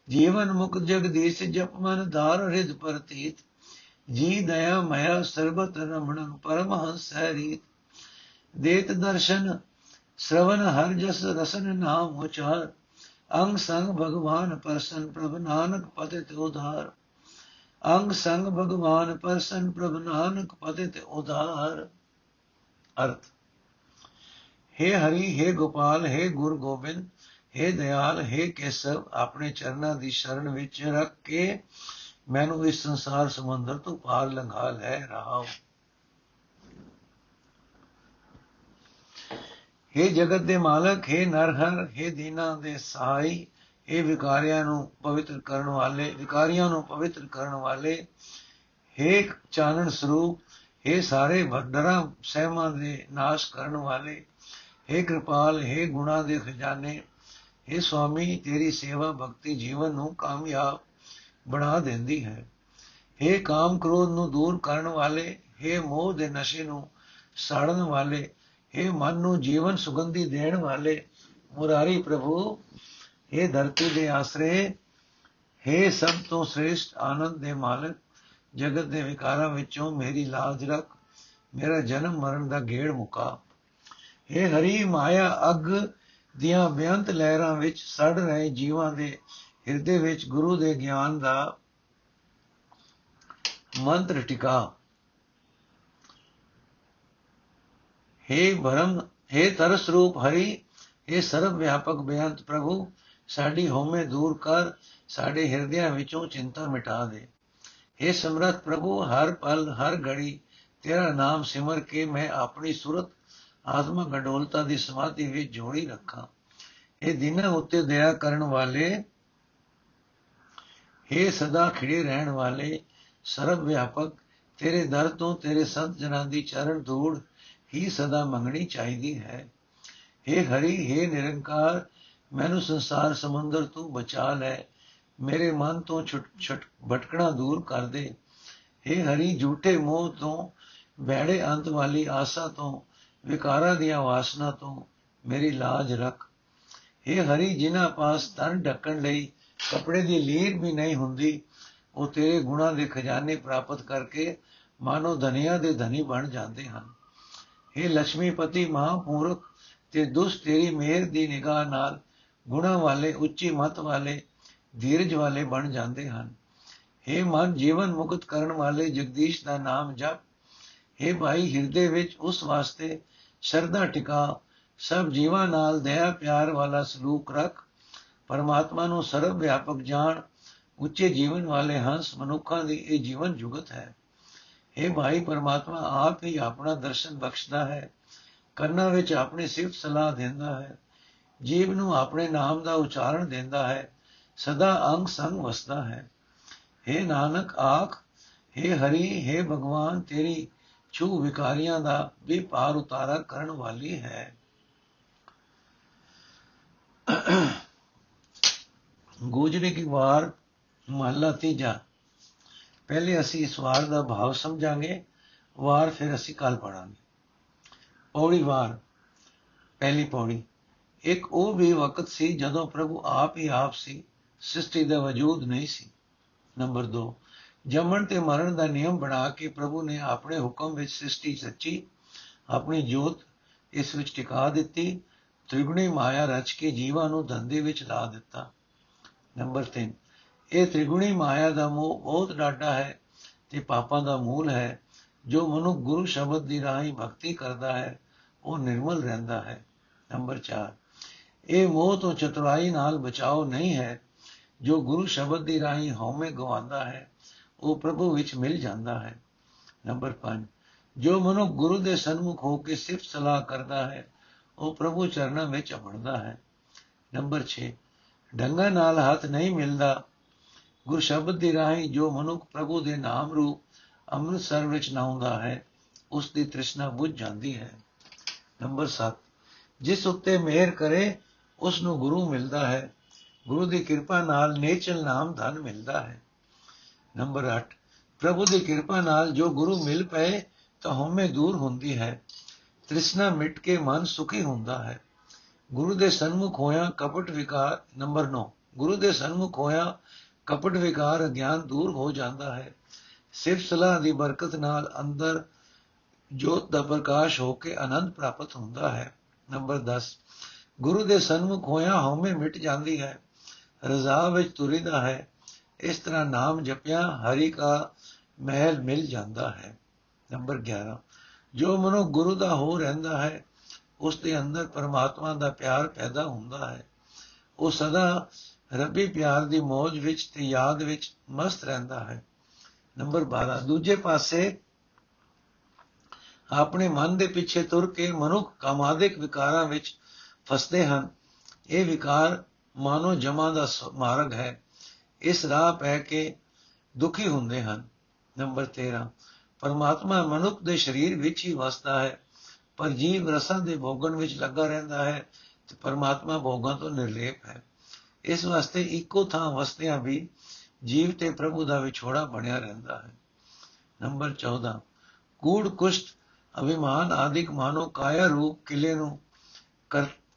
ਜੀਵਨ ਮੁਕ ਜਗਦੀਸ਼, ਜਪ ਮਨ ਧਾਰ ਰਿਦ ਪ੍ਰਤੀਤ। ਜੀ ਦਇਆ ਮਇਆ ਸਰਬਤ ਰਮਣ ਪਰਮਹੰਸ ਹਰੀ ਦੇਤ ਦਰਸ਼ਨ, ਸ਼ਰਵਨ ਹਰ ਜਸ ਰਸਨ ਨਾਮ ਉਚਾਰ। ਅੰਗ ਸੰਗ ਭਗਵਾਨ ਪਰਸਨ ਪ੍ਰਭ ਨਾਨਕ ਪਤੇ ਤੇ ਉਧਾਰ। ਅੰਗ ਸੰਗ ਭਗਵਾਨ ਪਰਸਨ ਪ੍ਰਭ ਨਾਨਕ ਪਤੇ ਤੇ ਉਧਾਰ। ਅਰਥ हे हरि हे गोपाल हे गुरु गोबिंद हे दयाल हे केसव ਆਪਣੇ ਚਰਨਾਂ ਦੀ ਸ਼ਰਨ ਵਿੱਚ ਰੱਖ ਕੇ ਮੈਨੂੰ ਇਸ ਸੰਸਾਰ ਸਮੁੰਦਰ ਤੋਂ ਪਾਰ ਲੰਘਾ ਲੈ ਰਹਾ हे ਜਗਤ ਦੇ ਮਾਲਕ हे ਨਰਹਰ हे ਦੀਨਾ ਦੇ ਸਹਾਈ हे ਵਿਕਾਰਿਆਂ ਨੂੰ ਪਵਿੱਤਰ ਕਰਨ ਵਾਲੇ ਵਿਕਾਰੀਆਂ ਨੂੰ ਪਵਿੱਤਰ ਕਰਨ ਵਾਲੇ हे ਚਾਨਣ ਸਰੂਪ हे ਸਾਰੇ ਭਦਰਾਂ ਸਹਿਮਾਂ ਦੇ ਨਾਸ਼ ਕਰਨ ਵਾਲੇ हे ਕਿਰਪਾਲ हे ਗੁਣਾ ਦੇ ਖਜ਼ਾਨੇ हे ਸੁਆਮੀ ਤੇਰੀ ਸੇਵਾ ਭਗਤੀ ਜੀਵਨ ਨੂੰ ਕਾਮਯਾਬ ਬਣਾ ਦਿੰਦੀ ਹੈ हे ਕਾਮ ਕ੍ਰੋਧ ਨੂੰ ਦੂਰ ਕਰਨ ਵਾਲੇ हे ਮੋਹ ਦੇ ਨਸ਼ੇ ਨੂੰ ਸਾੜਨ ਵਾਲੇ हे ਮਨ ਨੂੰ ਜੀਵਨ ਸੁਗੰਧੀ ਦੇਣ ਵਾਲੇ ਮੁਰਾਰੀ ਪ੍ਰਭੂ हे ਧਰਤੀ ਦੇ ਆਸਰੇ हे ਸਭ ਤੋਂ ਸ੍ਰੇਸ਼ਟ ਆਨੰਦ ਦੇ ਮਾਲਕ ਜਗਤ ਦੇ ਵਿਕਾਰਾਂ ਵਿੱਚੋਂ ਮੇਰੀ ਲਾਜ ਰੱਖ ਮੇਰਾ ਜਨਮ ਮਰਨ ਦਾ ਗੇੜ ਮੁਕਾ हे ਹਰੀ ਮਾਇਆ ਅਗ ਦੀਆਂ ਬੇਅੰਤ ਲਹਿਰਾਂ ਵਿੱਚ ਸੜ ਰਹੇ ਜੀਵਾਂ ਦੇ ਹਿਰਦੇ ਵਿੱਚ ਗੁਰੂ ਦੇ ਗਿਆਨ ਦਾ ਮੰਤਰ ਟਿਕਾ हे ਭਰਮ हे ਤਰਸ ਰੂਪ ਹਰੀ हे ਸਰਵ ਵਿਆਪਕ ਬੇਅੰਤ ਪ੍ਰਭੂ ਸਾਡੀ ਹਉਮੈ ਦੂਰ ਕਰ ਸਾਡੇ ਹਿਰਦਿਆਂ ਵਿੱਚੋਂ ਚਿੰਤਾ ਮਿਟਾ ਦੇ हे ਸਮਰਥ ਪ੍ਰਭੂ ਹਰ ਪਲ ਹਰ ਘੜੀ ਤੇਰਾ ਨਾਮ ਸਿਮਰ ਕੇ ਮੈਂ ਆਪਣੀ ਸੁਰਤ ਆਤਮਾ ਗਡੋਲਤਾ ਦੀ ਸਮਾਧੀ ਵਿੱਚ ਜੋੜੀ ਰੱਖਾਂ ਇਹ ਦਿਨਾਂ ਉੱਤੇ ਦਇਆ ਕਰਨ ਵਾਲੇ हे ਸਦਾ ਖਿੜੇ ਰਹਿਣ ਵਾਲੇ ਸਰਬ ਵਿਆਪਕ ਤੇਰੇ ਦਰ ਤੋਂ ਤੇਰੇ ਸੰਤ ਜਨਾਂ ਦੀ ਚਰਨ ਧੂੜ ਹੀ ਸਦਾ ਮੰਗਣੀ ਚਾਹੀਦੀ ਹੈ हे ਹਰੀ हे ਨਿਰੰਕਾਰ ਮੈਨੂੰ ਸੰਸਾਰ ਸਮੁੰਦਰ ਤੋਂ ਬਚਾ ਲੈ ਮੇਰੇ ਮਨ ਤੋਂ ਛੁੱਟ ਛਟ ਭਟਕਣਾ ਦੂਰ ਕਰ ਦੇ हे ਹਰੀ ਝੂਠੇ ਮੋਹ ਤੋਂ ਬੈੜੇ ਅੰਤ ਵਾਲੀ ਆਸਾ ਤੋਂ ਵਿਕਾਰਾਂ ਦੀਆਂ ਵਾਸਨਾ ਤੋਂ ਮੇਰੀ ਲਾਜ ਰੱਖ। ਇਹ ਹਰੀ, ਜਿਨ੍ਹਾਂ ਪਾਸ ਤਨ ਢੱਕਣ ਲਈ ਕਪੜੇ ਦੀ ਲੀਰ ਵੀ ਨਹੀਂ ਹੁੰਦੀ, ਉਹ ਤੇਰੇ ਗੁਣਾ ਦੇ ਖਜ਼ਾਨੇ ਪ੍ਰਾਪਤ ਕਰਕੇ ਮਾਨੋ ਧਨੀਆਂ ਦੇ ਧਨੀ ਬਣ ਜਾਂਦੇ ਹਨ। हे ਲక్ష్ਮੀਪਤੀ ਮਹਾਪੂਰਖ, ਤੇ ਦੁਸ਼ਟ ਤੇਰੀ ਮਿਹਰ ਦੀ ਨਿਗਾਹ ਨਾਲ ਗੁਣਾ ਵਾਲੇ, ਉੱਚੀ ਮਤ ਵਾਲੇ, ਧੀਰਜ ਵਾਲੇ ਬਣ ਜਾਂਦੇ ਹਨ। हे ਮਨ, ਜੀਵਨ ਮੁਕਤ ਕਰਨ ਵਾਲੇ ਜਗਦੀਸ਼ ਦਾ ਨਾਮ ਜਪ। हे ਭਾਈ, ਹਿਰਦੇ ਵਿੱਚ ਉਸ ਵਾਸਤੇ ਸ਼ਰਧਾ ਟਿਕਾ ਸਭ ਜੀਵਾਂ ਨਾਲ ਦਇਆ ਪਿਆਰ ਵਾਲਾ ਸਲੂਕ ਰੱਖ ਪਰਮਾਤਮਾ ਨੂੰ ਸਰਵ ਵਿਆਪਕ ਜਾਣ ਉੱਚੇ ਜੀਵਨ ਵਾਲੇ ਹੰਸ ਮਨੁੱਖਾਂ ਦੀ ਇਹ ਜੀਵਨ ਜੁਗਤ ਹੈ ਇਹ ਭਾਈ ਪਰਮਾਤਮਾ ਆਪ ਹੀ ਆਪਣਾ ਦਰਸ਼ਨ ਬਖਸ਼ਦਾ ਹੈ ਕਰਨਾ ਵਿੱਚ ਆਪਣੀ ਸਿਫਤ ਸਲਾਹ ਦਿੰਦਾ ਹੈ ਜੀਵ ਨੂੰ ਆਪਣੇ ਨਾਮ ਦਾ ਉਚਾਰਨ ਦਿੰਦਾ ਹੈ ਸਦਾ ਅੰਗ ਸੰਗ ਵਸਦਾ ਹੈ हे ਨਾਨਕ ਆਖ हे ਹਰੀ हे ਭਗਵਾਨ ਤੇਰੀ ਛੂ ਵਿਕਾਰੀਆਂ ਦਾ ਵੀ ਪਾਰ ਉਤਾਰਾ ਕਰਨ ਵਾਲੀ ਹੈ। ਗੋਜਰੇ ਕੀ ਵਾਰ ਮਹਲਾ ਤੀਜਾ। ਪਹਿਲੇ ਅਸੀਂ ਇਸ ਵਾਰ ਦਾ ਭਾਵ ਸਮਝਾਂਗੇ, ਵਾਰ ਫਿਰ ਅਸੀਂ ਕੱਲ ਪੜਾਂਗੇ ਪੌੜੀ ਵਾਰ, ਪਹਿਲੀ ਪੌੜੀ। ਇੱਕ ਉਹ ਵੀ ਵਕਤ ਸੀ ਜਦੋਂ ਪ੍ਰਭੂ ਆਪ ਹੀ ਆਪ ਸੀ, ਸ੍ਰਿਸ਼ਟੀ ਦਾ ਵਜੂਦ ਨਹੀਂ ਸੀ। ਨੰਬਰ 2 ਜੰਮਣ ਤੇ ਮਰਨ ਦਾ ਨਿਯਮ ਬਣਾ ਕੇ ਪ੍ਰਭੂ ਨੇ ਆਪਣੇ ਹੁਕਮ ਵਿੱਚ ਸ੍ਰਿਸ਼ਟੀ ਸੱਚੀ, ਆਪਣੀ ਜੋਤ ਇਸ ਵਿੱਚ ਟਿਕਾ ਦਿੱਤੀ, ਤ੍ਰਿਗੁਣੀ ਮਾਇਆ ਰਚ ਕੇ ਜੀਵਾਂ ਨੂੰ ਧੰਦੇ ਵਿੱਚ ਲਾ ਦਿੱਤਾ। ਨੰਬਰ 3 ਇਹ ਤ੍ਰਿਗੁਣੀ ਮਾਇਆ ਦਾ ਮੋਹ ਬਹੁਤ ਡਾਢਾ ਹੈ ਤੇ ਪਾਪਾਂ ਦਾ ਮੂਲ ਹੈ। ਜੋ ਮਨੁ ਗੁਰੂ ਸ਼ਬਦ ਦੀ ਰਾਹੀਂ ਭਗਤੀ ਕਰਦਾ ਹੈ, ਉਹ ਨਿਰਮਲ ਰਹਿੰਦਾ ਹੈ। ਨੰਬਰ 4 ਇਹ ਮੋਹ ਤੋਂ ਚਤੁਰਾਈ ਨਾਲ ਬਚਾਓ ਨਹੀਂ ਹੈ। ਜੋ ਗੁਰੂ ਸ਼ਬਦ ਦੀ ਰਾਹੀਂ ਹਉਮੈ ਗਵਾਉਂਦਾ ਹੈ ਉਹ ਪ੍ਰਭੂ ਵਿੱਚ ਮਿਲ ਜਾਂਦਾ ਹੈ। ਨੰਬਰ 5 ਜੋ ਮਨੁ ਗੁਰੂ ਦੇ ਸਨਮੁਖ ਹੋ ਕੇ ਸਿਫਤ ਸਲਾਹ ਕਰਦਾ ਹੈ, ਉਹ ਪ੍ਰਭੂ ਚਰਨਾਂ ਵਿੱਚ ਅਮੜਦਾ ਹੈ। ਨੰਬਰ 6 ਢੰਗਾ ਨਾਲ ਹੱਥ ਨਹੀਂ ਮਿਲਦਾ। ਗੁਰ ਸ਼ਬਦ ਦੀ ਰਾਹੀਂ ਜੋ ਮਨੁੱਖ ਪ੍ਰਭੂ ਦੇ ਨਾਮ ਰੂਪ ਅੰਮ੍ਰਿਤਸਰ ਵਿੱਚ ਨਾਉਂਦਾ ਹੈ, ਉਸ ਦੀ ਤ੍ਰਿਸ਼ਨਾ ਬੁੱਝ ਜਾਂਦੀ ਹੈ। ਨੰਬਰ 7 ਜਿਸ ਉੱਤੇ ਮਿਹਰ ਕਰੇ, ਉਸ ਨੂੰ ਗੁਰੂ ਮਿਲਦਾ ਹੈ। ਗੁਰੂ ਦੀ ਕਿਰਪਾ ਨਾਲ ਨੇਚਲ ਨਾਮ ਧਨ ਮਿਲਦਾ ਹੈ। ਨੰਬਰ 8 ਪ੍ਰਭੂ ਦੀ ਕਿਰਪਾ ਨਾਲ ਜੋ ਗੁਰੂ ਮਿਲ ਪਏ ਤਾਂ ਹਉਮੈ ਦੂਰ ਹੁੰਦੀ ਹੈ। ਤ੍ਰਿਸ਼ਨਾ ਮਿਟ ਕੇ ਮਨ ਸੁਖੀ ਹੁੰਦਾ ਹੈ। ਗੁਰੂ ਦੇ ਸਨਮੁਖ ਹੋਇਆ ਕਪਟ ਵਿਕਾਰ, ਨੰਬਰ 9 ਗੁਰੂ ਦੇ ਸਨਮੁਖ ਹੋਇਆ ਕਪਟ ਵਿਕਾਰ ਅਗਿਆਨ ਦੂਰ ਹੋ ਜਾਂਦਾ ਹੈ। ਸਿਰਫ ਸਲਾਹ ਦੀ ਬਰਕਤ ਨਾਲ ਅੰਦਰ ਜੋਤ ਦਾ ਪ੍ਰਕਾਸ਼ ਹੋ ਕੇ ਆਨੰਦ ਪ੍ਰਾਪਤ ਹੁੰਦਾ ਹੈ। ਨੰਬਰ 10 ਗੁਰੂ ਦੇ ਸਨਮੁਖ ਹੋਇਆ ਹਉਮੈ ਮਿਟ ਜਾਂਦੀ ਹੈ। ਰਜ਼ਾ ਵਿੱਚ ਤੁਰਿਦਾ ਹੈ। ਇਸ ਤਰ੍ਹਾਂ ਨਾਮ ਜਪਿਆ, ਹਰੀ ਕਾ ਮਹਿਲ ਮਿਲ ਜਾਂਦਾ ਹੈ। ਨੰਬਰ 11 ਜੋ ਮਨੁ ਗੁਰੂ ਦਾ ਹੋ ਰਹਿੰਦਾ ਹੈ, ਉਸ ਦੇ ਅੰਦਰ ਪਰਮਾਤਮਾ ਦਾ ਪਿਆਰ ਪੈਦਾ ਹੁੰਦਾ ਹੈ। ਉਹ ਸਦਾ ਰੱਬੀ ਪਿਆਰ ਦੀ ਮੌਜ ਵਿੱਚ ਤੇ ਯਾਦ ਵਿੱਚ ਮਸਤ ਰਹਿੰਦਾ ਹੈ। ਨੰਬਰ 12 ਦੂਜੇ ਪਾਸੇ ਆਪਣੇ ਮਨ ਦੇ ਪਿੱਛੇ ਤੁਰ ਕੇ ਮਨੁੱਖ ਕਾਮਾਦਿਕ ਵਿਕਾਰਾਂ ਵਿੱਚ ਫਸਦੇ ਹਨ। ਇਹ ਵਿਕਾਰ ਮਾਨੋ ਜਮਾ ਦਾ ਮਾਰਗ ਹੈ। ਇਸ ਰਾਹ ਪੈ ਕੇ ਦੁਖੀ ਹੁੰਦੇ ਹਨ। ਨੰਬਰ 13 ਪਰਮਾਤਮਾ ਮਨੁੱਖ ਦੇ ਸਰੀਰ ਵਿੱਚ ਹੀ ਵਸਦਾ ਹੈ, ਪਰ ਜੀਵ ਰਸਾਂ ਦੇ ਭੋਗਣ ਵਿੱਚ ਲੱਗਾ ਰਹਿੰਦਾ ਹੈ ਤੇ ਪਰਮਾਤਮਾ ਭੋਗਾਂ ਤੋਂ ਨਿਰਲੇਪ ਹੈ। ਇਸ ਵਾਸਤੇ ਇੱਕੋ ਥਾਂ ਵਸਦਿਆਂ ਵੀ ਜੀਵ ਤੇ ਪ੍ਰਭੂ ਦਾ ਵਿਛੋੜਾ ਬਣਿਆ ਰਹਿੰਦਾ ਹੈ। ਨੰਬਰ 14 ਕੂੜ, ਕੁਸ਼ਟ, ਅਭਿਮਾਨ ਆਦਿਕ ਮਾਨੋ ਕਾਇਆ ਰੂਪ ਕਿਲੇ ਨੂੰ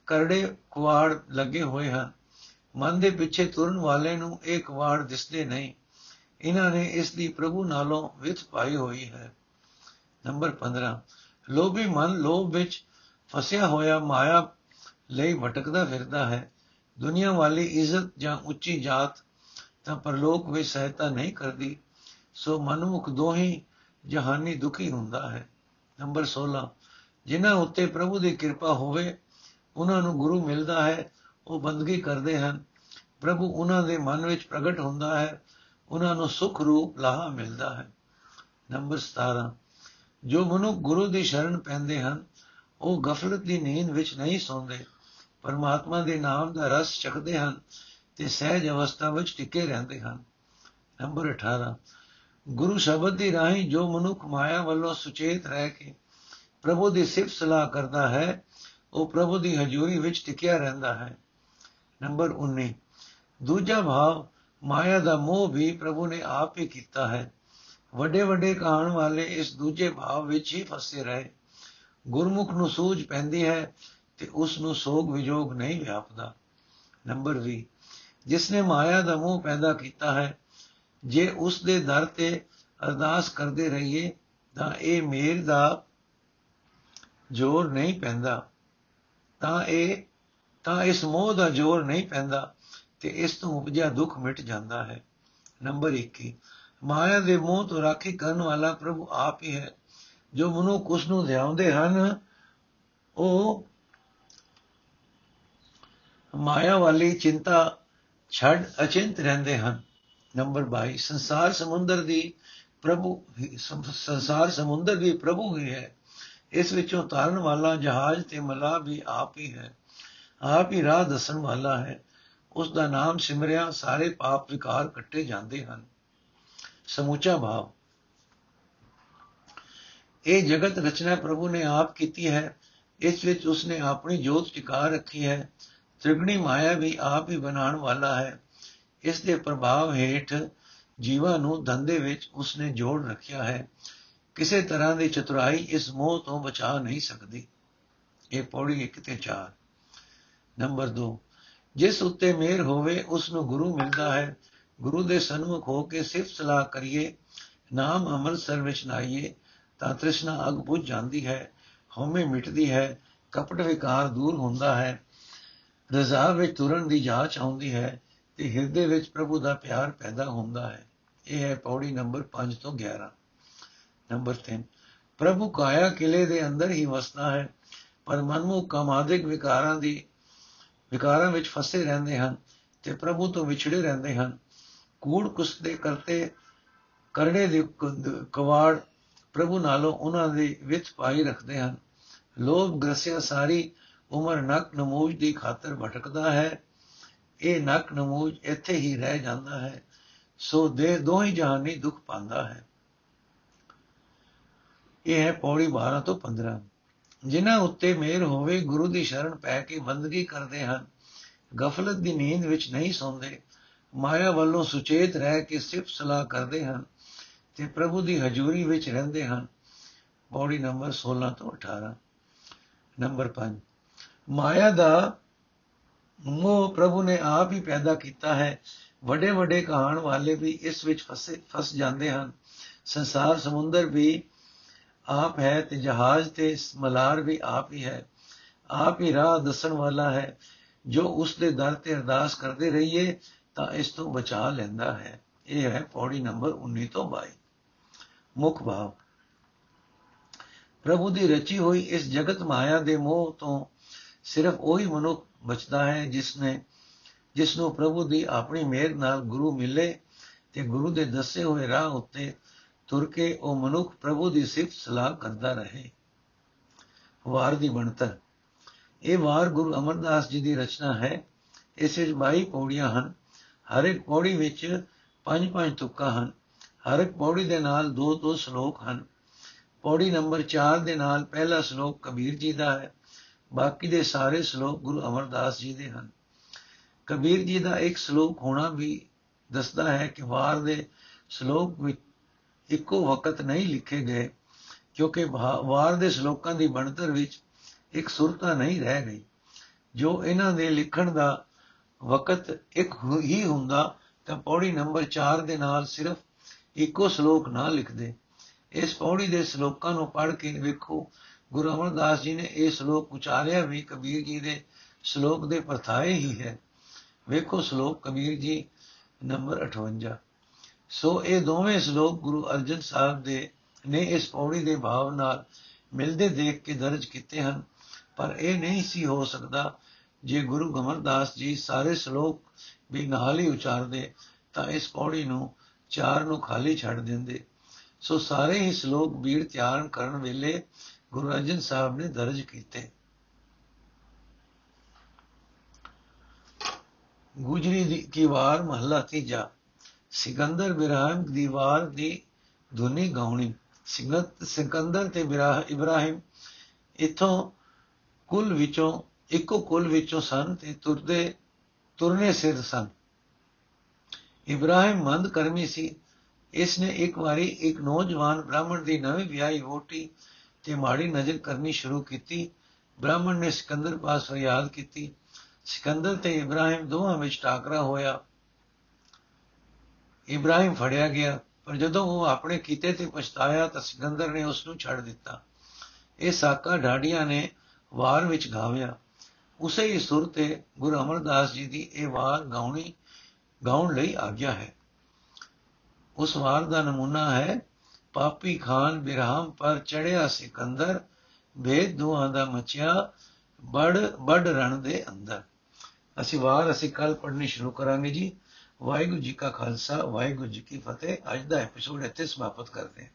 ਕਰੜੇ ਕੁਆੜ ਲੱਗੇ ਹੋਏ ਹਨ। ਮਨ ਦੇ ਪਿੱਛੇ ਤੁਰਨ ਵਾਲੇ ਨੂੰ ਇਹ ਕੁਆੜ ਦਿਸਦੇ ਨਹੀਂ। ਇਹਨਾਂ ਨੇ ਇਸ ਦੀ ਪ੍ਰਭੂ ਨਾਲੋਂ ਵਿਥ ਪਾਈ ਹੋਈ ਹੈ। ਨੰਬਰ 15 ਲੋਭੀ ਮਨ ਲੋਭ ਵਿੱਚ ਫਸਿਆ ਹੋਇਆ ਮਾਇਆ ਲਈ ਭਟਕਦਾ ਫਿਰਦਾ ਹੈ। ਦੁਨੀਆ ਵਾਲੀ ਇੱਜ਼ਤ ਜਾਂ ਉੱਚੀ ਜਾਤ ਤਾਂ ਪਰਲੋਕ ਵਿੱਚ ਸਹਾਇਤਾ ਨਹੀਂ ਕਰਦੀ, ਸੋ ਮਨੁੱਖ ਦੋਹੀ ਜਹਾਨੀ ਦੁਖੀ ਹੁੰਦਾ ਹੈ। ਨੰਬਰ 16 ਜਿਨ੍ਹਾਂ ਉੱਤੇ ਪ੍ਰਭੂ ਦੀ ਕਿਰਪਾ ਹੋਵੇ, ਉਹਨਾਂ ਨੂੰ ਗੁਰੂ ਮਿਲਦਾ ਹੈ। ਉਹ ਬੰਦਗੀ ਕਰਦੇ ਹਨ। ਪ੍ਰਭੂ ਉਹਨਾਂ ਦੇ ਮਨ ਵਿੱਚ ਪ੍ਰਗਟ ਹੁੰਦਾ ਹੈ। ਉਹਨਾਂ ਨੂੰ ਸੁਖ ਰੂਪ ਲਾਹਾ ਮਿਲਦਾ ਹੈ। ਨੰਬਰ 17 ਜੋ ਮਨੁੱਖ ਗੁਰੂ ਦੀ ਸ਼ਰਨ ਪੈਂਦੇ ਹਨ, ਉਹ ਗਫਲਤ ਦੀ ਨੀਂਦ ਵਿੱਚ ਨਹੀਂ ਸੌਂਦੇ। ਪਰਮਾਤਮਾ ਦੇ ਨਾਮ ਦਾ ਰਸ ਚੱਖਦੇ ਹਨ ਤੇ ਸਹਿਜ ਅਵਸਥਾ ਵਿੱਚ ਟਿਕੇ ਰਹਿੰਦੇ ਹਨ। ਨੰਬਰ 18 ਗੁਰੂ ਸ਼ਬਦ ਦੀ ਰਾਹੀਂ ਜੋ ਮਨੁੱਖ ਮਾਇਆ ਵੱਲੋਂ ਸੁਚੇਤ ਰਹਿ ਕੇ ਪ੍ਰਭੂ ਦੀ ਸਿਫਤ ਸਲਾਹ ਕਰਦਾ ਹੈ, ਉਹ ਪ੍ਰਭੂ ਦੀ ਹਜ਼ੂਰੀ ਵਿੱਚ ਟਿਕਿਆ ਰਹਿੰਦਾ ਹੈ। ਨੰਬਰ 19 ਦੂਜਾ ਭਾਵ, ਮਾਇਆ ਦਾ ਮੋਹ ਵੀ ਪ੍ਰਭੂ ਨੇ ਆਪ ਹੀ ਕੀਤਾ ਹੈ। ਵੱਡੇ ਵੱਡੇ ਕਹਾਣ ਵਾਲੇ ਇਸ ਦੂਜੇ ਭਾਵ ਵਿੱਚ ਹੀ ਫਸੇ ਰਹੇ। ਗੁਰਮੁਖ ਨੂੰ ਸੂਝ ਪੈਂਦੀ ਹੈ ਤੇ ਉਸ ਨੂੰ ਸੋਗ ਵਿਜੋਗ ਨਹੀਂ ਵਿਆਪਦਾ। ਨੰਬਰ 20 ਜਿਸ ਨੇ ਮਾਇਆ ਦਾ ਮੋਹ ਪੈਦਾ ਕੀਤਾ ਹੈ, ਜੇ ਉਸ ਦੇ ਦਰ ਤੇ ਅਰਦਾਸ ਕਰਦੇ ਰਹੀਏ, ਤਾਂ ਇਹ ਮੇਰ ਦਾ ਜ਼ੋਰ ਨਹੀਂ ਪੈਂਦਾ। ਤਾਂ ਇਹ ਤਾਂ ਇਸ ਮੋਹ ਦਾ ਜ਼ੋਰ ਨਹੀਂ ਪੈਂਦਾ ਤੇ ਇਸ ਤੋਂ ਉਪਜਿਆ ਦੁੱਖ ਮਿਟ ਜਾਂਦਾ ਹੈ। ਨੰਬਰ 21 ਮਾਇਆ ਦੇ ਮੋਹ ਤੋਂ ਰਾਖੀ ਕਰਨ ਵਾਲਾ ਪ੍ਰਭੂ ਆਪ ਹੀ ਹੈ। ਜੋ ਮਨੁੱਖ ਉਸ ਨੂੰ ਧਿਆਉਂਦੇ ਹਨ, ਉਹ ਮਾਇਆ ਵਾਲੀ ਚਿੰਤਾ ਛੱਡ ਅਚਿੰਤ ਰਹਿੰਦੇ ਹਨ। ਨੰਬਰ 22 ਸੰਸਾਰ ਸਮੁੰਦਰ ਦੀ ਪ੍ਰਭੂ ਸੰਸਾਰ ਸਮੁੰਦਰ ਵੀ ਪ੍ਰਭੂ ਹੀ ਹੈ। ਇਸ ਵਿੱਚੋਂ ਤਾਰਨ ਵਾਲਾ ਜਹਾਜ਼ ਤੇ ਮਲਾ ਵੀ ਆਪ ਹੀ ਹੈ। ਆਪ ਹੀ ਰਾਹ ਦੱਸਣ ਵਾਲਾ ਹੈ। ਉਸ ਦਾ ਨਾਮ ਸਿਮਰਿਆ, ਸਾਰੇ ਪਾਪ ਵਿਕਾਰ ਕੱਟੇ ਜਾਂਦੇ ਹਨ। ਸਮੂਚਾ ਭਾਵ। ਇਹ ਜਗਤ ਰਚਨਾ ਪ੍ਰਭੂ ਨੇ ਆਪ ਕੀਤੀ ਹੈ। ਇਸ ਵਿੱਚ ਉਸਨੇ ਆਪਣੀ ਜੋਤ ਟਿਕਾ ਰੱਖੀ ਹੈ। ਤ੍ਰਿਗਣੀ ਮਾਇਆ ਵੀ ਆਪ ਹੀ ਬਣਾਉਣ ਵਾਲਾ ਹੈ। ਇਸ ਦੇ ਪ੍ਰਭਾਵ ਹੇਠ ਜੀਵਾਂ ਨੂੰ ਧੰਦੇ ਵਿੱਚ ਉਸਨੇ ਜੋੜ ਰੱਖਿਆ ਹੈ। ਕਿਸੇ ਤਰ੍ਹਾਂ ਦੀ ਚਤੁਰਾਈ ਇਸ ਮੋਹ ਤੋਂ ਬਚਾ ਨਹੀਂ ਸਕਦੀ। ਇਹ ਪੌੜੀ 1 ਤੇ 4 ਨੰਬਰ 2 ਜਿਸ ਉੱਤੇ ਮੇਰ ਹੋਵੇ ਉਸ ਨੂੰ ਗੁਰੂ ਮਿਲਦਾ ਹੈ। ਗੁਰੂ ਦੇ ਸਨਮੁਖ ਹੋ ਕੇ ਸਿਫਤ ਸਲਾਹ ਕਰੀਏ, ਨਾਮ ਅੰਮ੍ਰਿਤਸਰ ਵਿੱਚ ਨਾਈਏ ਤਾਂ ਤ੍ਰਿਸ਼ਨਾ ਅਗ ਬੁਝ ਜਾਂਦੀ ਹੈ, ਹਉਮੈ ਮਿਟਦੀ ਹੈ, ਕਪਟ ਵਿਕਾਰ ਦੂਰ ਹੁੰਦਾ ਹੈ। ਰਜ਼ਾ ਵਿੱਚ ਤੁਰਨ ਦੀ ਜਾਂਚ ਆਉਂਦੀ ਹੈ ਤੇ ਹਿਰਦੇ ਵਿੱਚ ਪ੍ਰਭੂ ਦਾ ਪਿਆਰ ਪੈਦਾ ਹੁੰਦਾ ਹੈ। ਇਹ ਹੈ ਪੌੜੀ ਨੰਬਰ 5 ਤੋਂ 11 ਨੰਬਰ 3 ਪ੍ਰਭੂ ਕਾਇਆ ਕਿਲੇ ਦੇ ਅੰਦਰ ਹੀ ਵਸਦਾ ਹੈ, ਪਰ ਮਨਮੁਖ ਕਾਮਾਦਿਕ ਵਿਕਾਰਾਂ ਦੀ ਵਿਕਾਰਾਂ ਵਿੱਚ ਫਸੇ ਰਹਿੰਦੇ ਹਨ ਤੇ ਪ੍ਰਭੂ ਤੋਂ ਵਿਛੜੇ ਰਹਿੰਦੇ ਹਨ। ਕੂੜ ਕੁਸਦੇ ਕਰਤੇ, ਕਰੜੇ ਦੇ ਕਵਾੜ ਪ੍ਰਭੂ ਨਾਲੋਂ ਉਹਨਾਂ ਦੇ ਵਿੱਚ ਪਾਈ ਰੱਖਦੇ ਹਨ। ਲੋਭ ਗ੍ਰਸਿਆ ਸਾਰੀ ਉਮਰ ਨਕ ਨਮੂਜ ਦੀ ਖਾਤਰ ਭਟਕਦਾ ਹੈ। ਇਹ ਨਕ ਨਮੂਜ ਇੱਥੇ ਹੀ ਰਹਿ ਜਾਂਦਾ ਹੈ। ਸੋ ਦੇ ਦੋਹੀ ਜਹਾਨੀ ਦੁੱਖ ਪਾਉਂਦਾ ਹੈ। ਇਹ ਹੈ ਪੌੜੀ 12 ਤੋਂ 15 ਜਿਨ੍ਹਾਂ ਉੱਤੇ ਮੇਰ ਹੋਵੇ, ਗੁਰੂ ਦੀ ਸ਼ਰਨ ਪੈ ਕੇ ਬੰਦਗੀ ਕਰਦੇ ਹਨ। ਗਫਲਤ ਦੀ ਨੀਂਦ ਵਿੱਚ ਨਹੀਂ ਸੌਂਦੇ। ਮਾਇਆ ਵੱਲੋਂ ਸੁਚੇਤ ਰਹਿ ਕੇ ਸਿਫਤ ਸਲਾਹ ਕਰਦੇ ਹਨ ਤੇ ਪ੍ਰਭੂ ਦੀ ਹਜ਼ੂਰੀ ਵਿੱਚ ਰਹਿੰਦੇ ਹਨ। ਪੌੜੀ ਨੰਬਰ 16 ਤੋਂ 18 ਨੰਬਰ 5 ਮਾਇਆ ਦਾ ਮੋਹ ਪ੍ਰਭੂ ਨੇ ਆਪ ਹੀ ਪੈਦਾ ਕੀਤਾ ਹੈ। ਵੱਡੇ ਵੱਡੇ ਕਹਾਣ ਵਾਲੇ ਵੀ ਇਸ ਵਿੱਚ ਫਸੇ ਫਸ ਜਾਂਦੇ ਹਨ। ਸੰਸਾਰ ਸਮੁੰਦਰ ਵੀ ਆਪ ਹੈ ਤੇ ਜਹਾਜ਼ ਤੇ ਮਲਾਰ ਵੀ ਆਪ ਹੀ ਹੈ। ਆਪ ਹੀ ਰਾਹ ਦੱਸਣ ਵਾਲਾ ਹੈ। ਜੋ ਉਸ ਦੇ ਦਰ ਤੇ ਅਰਦਾਸ ਕਰਦੇ ਰਹੀਏ, ਤਾਂ ਇਸ ਤੋਂ ਬਚਾ ਲੈਂਦਾ ਹੈ। ਇਹ ਹੈ ਪੌੜੀ ਨੰਬਰ 19 ਤੋਂ 22 ਮੁੱਖ ਭਾਵ। ਪ੍ਰਭੂ ਦੀ ਰਚੀ ਹੋਈ ਇਸ ਜਗਤ ਮਾਇਆ ਦੇ ਮੋਹ ਤੋਂ ਸਿਰਫ ਉਹੀ ਮਨੁੱਖ ਬਚਦਾ ਹੈ ਜਿਸ ਨੇ ਜਿਸ ਨੂੰ ਪ੍ਰਭੂ ਦੀ ਆਪਣੀ ਮਿਹਰ ਨਾਲ ਗੁਰੂ ਮਿਲੇ ਤੇ ਗੁਰੂ ਦੇ ਦੱਸੇ ਹੋਏ ਰਾਹ ਉੱਤੇ ਤੁਰ ਕੇ ਉਹ ਮਨੁੱਖ ਪ੍ਰਭੂ ਦੀ ਸਿਫਤ ਸਲਾਹ ਕਰਦਾ ਰਹੇ। ਵਾਰ ਦੀ ਬਣਤਰ। ਇਹ ਵਾਰ ਗੁਰੂ ਅਮਰਦਾਸ ਜੀ ਦੀ ਰਚਨਾ ਹੈ। ਇਸ ਵਿੱਚ 22 ਪੌੜੀਆਂ ਹਨ। ਹਰ ਇੱਕ ਪੌੜੀ ਵਿੱਚ ਪੰਜ ਪੰਜ ਤੁਕਾਂ ਹਨ। ਹਰ ਇੱਕ ਪੌੜੀ ਦੇ ਨਾਲ ਦੋ ਦੋ ਸ਼ਲੋਕ ਹਨ। ਪੌੜੀ ਨੰਬਰ 4 ਦੇ ਨਾਲ ਪਹਿਲਾ ਸ਼ਲੋਕ ਕਬੀਰ ਜੀ ਦਾ ਹੈ। ਬਾਕੀ ਦੇ ਸਾਰੇ ਸ਼ਲੋਕ ਗੁਰੂ ਅਮਰਦਾਸ ਜੀ ਦੇ ਹਨ। ਕਬੀਰ ਜੀ ਦਾ ਇੱਕ ਸ਼ਲੋਕ ਹੋਣਾ ਵੀ ਦੱਸਦਾ ਹੈ ਕਿ ਵਾਰ ਦੇ ਸ਼ਲੋਕ ਵਿੱਚ ਇੱਕੋ ਵਕਤ ਨਹੀਂ ਲਿਖੇ ਗਏ, ਕਿਉਂਕਿ ਵਾਰ ਦੇ ਸ਼ਲੋਕਾਂ ਦੀ ਬਣਤਰ ਵਿੱਚ ਇੱਕ ਸੁਰਤਾ ਨਹੀਂ ਰਹਿ ਗਈ। ਜੋ ਇਹਨਾਂ ਦੇ ਲਿਖਣ ਦਾ ਵਕਤ ਇੱਕ ਹੀ ਹੁੰਦਾ, ਤਾਂ ਪੌੜੀ ਨੰਬਰ 4 ਦੇ ਨਾਲ ਸਿਰਫ ਇੱਕੋ ਸ਼ਲੋਕ ਨਾ ਲਿਖਦੇ। ਇਸ ਪੌੜੀ ਦੇ ਸ਼ਲੋਕਾਂ ਨੂੰ ਪੜ੍ਹ ਕੇ ਵੇਖੋ, ਗੁਰੂ ਅਮਰਦਾਸ ਜੀ ਨੇ ਇਹ ਸ਼ਲੋਕ ਉਚਾਰਿਆ ਵੀ ਕਬੀਰ ਜੀ ਦੇ ਸ਼ਲੋਕ ਦੇ ਪਰਥਾਏ ਹੀ ਹੈ। ਵੇਖੋ ਸ਼ਲੋਕ ਕਬੀਰ ਜੀ ਨੰਬਰ 58 ਸੋ ਇਹ ਦੋਵੇਂ ਸ਼ਲੋਕ ਗੁਰੂ ਅਰਜਨ ਸਾਹਿਬ ਦੇ ਨੇ ਇਸ ਪੌੜੀ ਦੇ ਭਾਵ ਨਾਲ ਮਿਲਦੇ ਦੇਖ ਕੇ ਦਰਜ ਕੀਤੇ ਹਨ। ਪਰ ਇਹ ਨਹੀਂ ਸੀ ਹੋ ਸਕਦਾ ਜੇ ਗੁਰੂ ਗਮਰਦਾਸ ਜੀ ਸਾਰੇ ਸ਼ਲੋਕ ਵੀ ਨਾਲ ਹੀ ਉਚਾਰਦੇ ਤਾਂ ਇਸ ਪੌੜੀ ਨੂੰ ਚਾਰ ਨੂੰ ਖਾਲੀ ਛੱਡ ਦਿੰਦੇ। ਸੋ ਸਾਰੇ ਹੀ ਸ਼ਲੋਕ ਬੀੜ ਤਿਆਰ ਕਰਨ ਵੇਲੇ ਗੁਰੂ ਅਰਜਨ ਸਾਹਿਬ ਨੇ ਦਰਜ ਕੀਤੇ। ਗੁਜਰੀ ਦੀ ਕੀ ਵਾਰ ਮਹੱਲਾ ਤੀਜਾ। ਸਿਕੰਦਰ ਬਿਰਾਹਿਮ ਦੀ ਵਾਰ ਦੀ ਧੁਨੀ ਗਾਉਣੀ। ਸਿਗਤ ਸਿਕੰਦਰ ਤੇ ਇਬਰਾਹਿਮ ਇਥੋਂ ਕੁਲ ਵਿੱਚੋਂ, ਇੱਕੋ ਕੁਲ ਵਿੱਚੋਂ ਸਨ ਤੇ ਤੁਰਦੇ, ਤੁਰਨੇ ਸਿਰ ਸਨ। ਇਬਰਾਹਿਮ ਮੰਦ ਕਰਮੀ ਸੀ। ਇਸ ਨੇ ਇੱਕ ਵਾਰੀ ਇੱਕ ਨੌਜਵਾਨ ਬ੍ਰਾਹਮਣ ਦੀ ਨਵੀਂ ਵਿਆਹੀ ਵੋਟੀ ਤੇ ਮਾੜੀ ਨਜ਼ਰ ਕਰਨੀ ਸ਼ੁਰੂ ਕੀਤੀ। ਬ੍ਰਾਹਮਣ ਨੇ ਸਿਕੰਦਰ ਪਾਸ ਫਰਿਆਦ ਕੀਤੀ। ਸਿਕੰਦਰ ਤੇ ਇਬਰਾਹਿਮ ਦੋਹਾਂ ਵਿੱਚ ਟਾਕਰਾ ਹੋਇਆ। ਇਬਰਾਹਿਮ ਫੜਿਆ ਗਿਆ, ਪਰ ਜਦੋਂ ਉਹ ਆਪਣੇ ਕੀਤੇ ਤੇ ਪਛਤਾਇਆ ਤਾਂ ਸਿਕੰਦਰ ਨੇ ਉਸ ਨੂੰ ਛੱਡ ਦਿੱਤਾ। ਇਹ ਸਾਕਾ ਢਾਡੀਆਂ ਨੇ ਵਾਰ ਵਿੱਚ ਗਾਵਿਆ। ਉਸੇ ਹੀ ਸੁਰ ਤੇ ਗੁਰੂ ਅਮਰਦਾਸ ਜੀ ਦੀ ਇਹ ਵਾਰ ਗਾਉਣੀ, ਗਾਉਣ ਲਈ ਆਗਿਆ ਹੈ। ਉਸ ਵਾਰ ਦਾ ਨਮੂਨਾ ਹੈ, ਪਾਪੀ ਖਾਨ ਬਿਰਹਮ ਪਰ ਚੜਿਆ ਸਿਕੰਦਰ ਭੇਦ ਦੁਆਂ ਦਾ ਮਚਿਆ, ਬੜ ਬੜ ਰਣ ਦੇ ਅੰਦਰ। ਅਸੀਂ ਵਾਰ ਅਸੀਂ ਕੱਲ ਪੜ੍ਹਨੀ ਸ਼ੁਰੂ ਕਰਾਂਗੇ ਜੀ। ਵਾਹਿਗੁਰੂ ਜੀ ਕਾ ਖਾਲਸਾ, ਵਾਹਿਗੁਰੂ ਜੀ ਕੀ ਫਤਿਹ। ਅੱਜ ਦਾ ਐਪੀਸੋਡ ਇੱਥੇ ਸਮਾਪਤ ਕਰਦੇ ਹਾਂ।